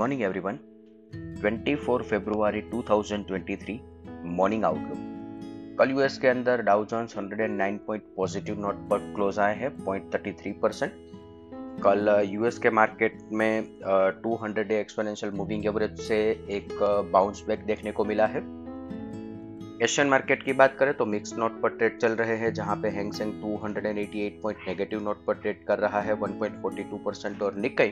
morning, everyone. 24 फरवरी 2023 morning outlook कल US के अंदर Dow Jones 109 point positive note पर क्लोज आए हैं 0.33 परसेंट कल यूएस के मार्केट में two hundred exponential moving average से एक बाउंस बैक देखने को मिला है. एशियन मार्केट की बात करें तो मिक्स नोट पर ट्रेड चल रहे हैं जहाँ पे Hang Seng 288 point negative note पर ट्रेड कर रहा है 1.42 परसेंट और निकई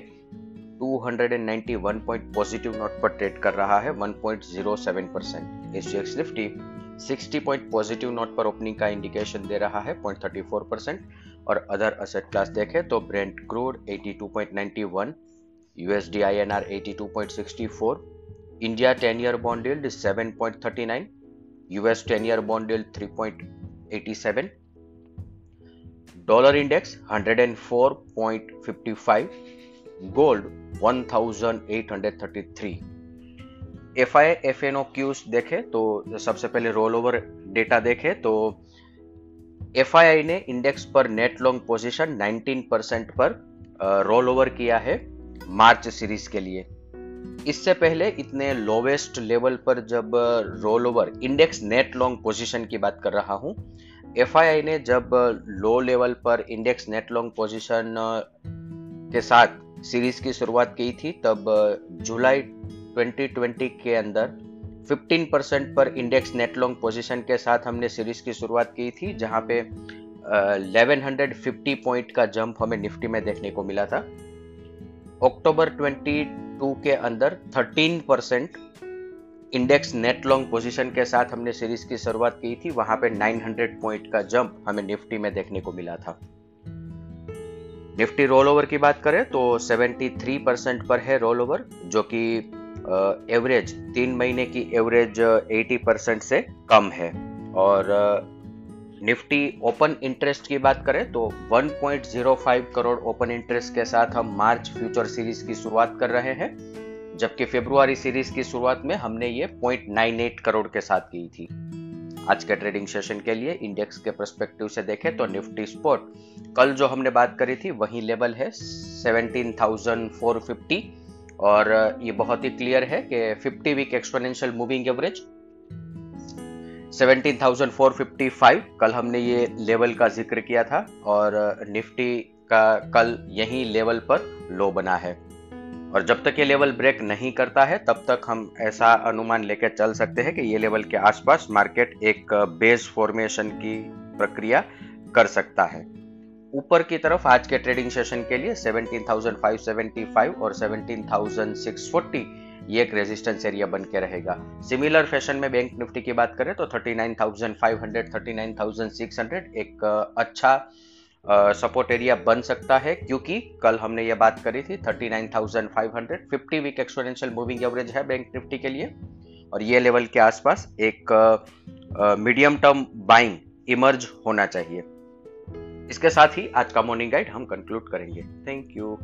291 पॉइंट पॉजिटिव नोट पर ट्रेड कर रहा है 1.07 percent SGX Nifty 60 point positive note पर ओपनिंग का इंडिकेशन दे रहा है 0.34 परसेंट और अदर असेट क्लास देखें तो Brent crude 82.91 USD INR 82.64 India 10 year bond yield 7.39 US 10 year bond yield 3.87 dollar index 104.55 gold 1833 F I F N O cues देखे तो सबसे पहले रोल ओवर डेटा देखे तो एफ़ आई आई ने इंडेक्स पर नेट लॉन्ग पोजीशन 19 परसेंट पर roll over किया है मार्च सीरीज़ के लिए। इससे पहले इतने लोवेस्ट लेवल पर जब roll over index net long position की बात कर रहा हूँ एफआईआई ने जब लो लेवल पर इंडेक्स नेट लॉन्ग पोजीशन के साथ सीरीज़ की शुरुआत की थी, तब जुलाई 2020 के अंदर 15 परसेंट पर इंडेक्स नेट लॉन्ग पोजीशन के साथ हमने सीरीज़ की शुरुआत की थी, जहाँ पे 1150 पॉइंट का जंप हमें निफ्टी में देखने को मिला था। अक्टूबर 22 के अंदर 13 percent index net long position के साथ हमने सीरीज़ की शुरुआत की थी, वहाँ पे 900 पॉइंट का जंप हमें निफ्टी में देखने को मिला था। निफ्टी रोल ओवर की बात करें तो 73 परसेंट पर है रोल ओवर जो कि एवरेज तीन महीने की एवरेज 80 परसेंट से कम है। और निफ्टी ओपन इंटरेस्ट की बात करें तो 1.05 करोड़ ओपन इंटरेस्ट के साथ हम मार्च फ्यूचर सीरीज़ की शुरुआत कर रहे हैं, जबकि फेब्रुआरी सीरीज़ की शुरुआत में हमने ये 0.98 करोड़ के साथ की थी। आज के ट्रेडिंग सेशन के लिए इंडेक्स के परस्पेक्टिव से देखें तो निफ्टी स्पोर्ट कल जो हमने बात करी थी वही लेवल है 17,450 और ये बहुत ही क्लियर है कि 50 वीक एक्सपोनेंशियल मूविंग एवरेज 17,455 कल हमने ये लेवल का ज़िक्र किया था और निफ्टी का कल यही लेवल पर लो बना है। और जब तक ये लेवल ब्रेक नहीं करता है तब तक हम ऐसा अनुमान लेकर चल सकते हैं कि ये लेवल के आसपास मार्केट एक बेस फॉर्मेशन की प्रक्रिया कर सकता है। ऊपर की तरफ़ आज के ट्रेडिंग सेशन के लिए 17,575 और 17,640 ये एक रेजिस्टेंस एरिया बन के रहेगा। सिमिलर फ़ैशन में बैंक निफ्टी की बात करें तो 39,500 39,600 एक अच्छा सपोर्ट एरिया बन सकता है क्योंकि कल हमने यह बात करी थी 39,500 50 वीक एक्सपोनेंशियल मूविंग एवरेज है बैंक निफ्टी के लिए और ये लेवल के आसपास एक मीडियम टर्म बाइंग इमर्ज होना चाहिए। इसके साथ ही आज का मॉर्निंग गाइड हम कंक्लूड करेंगे। Thank you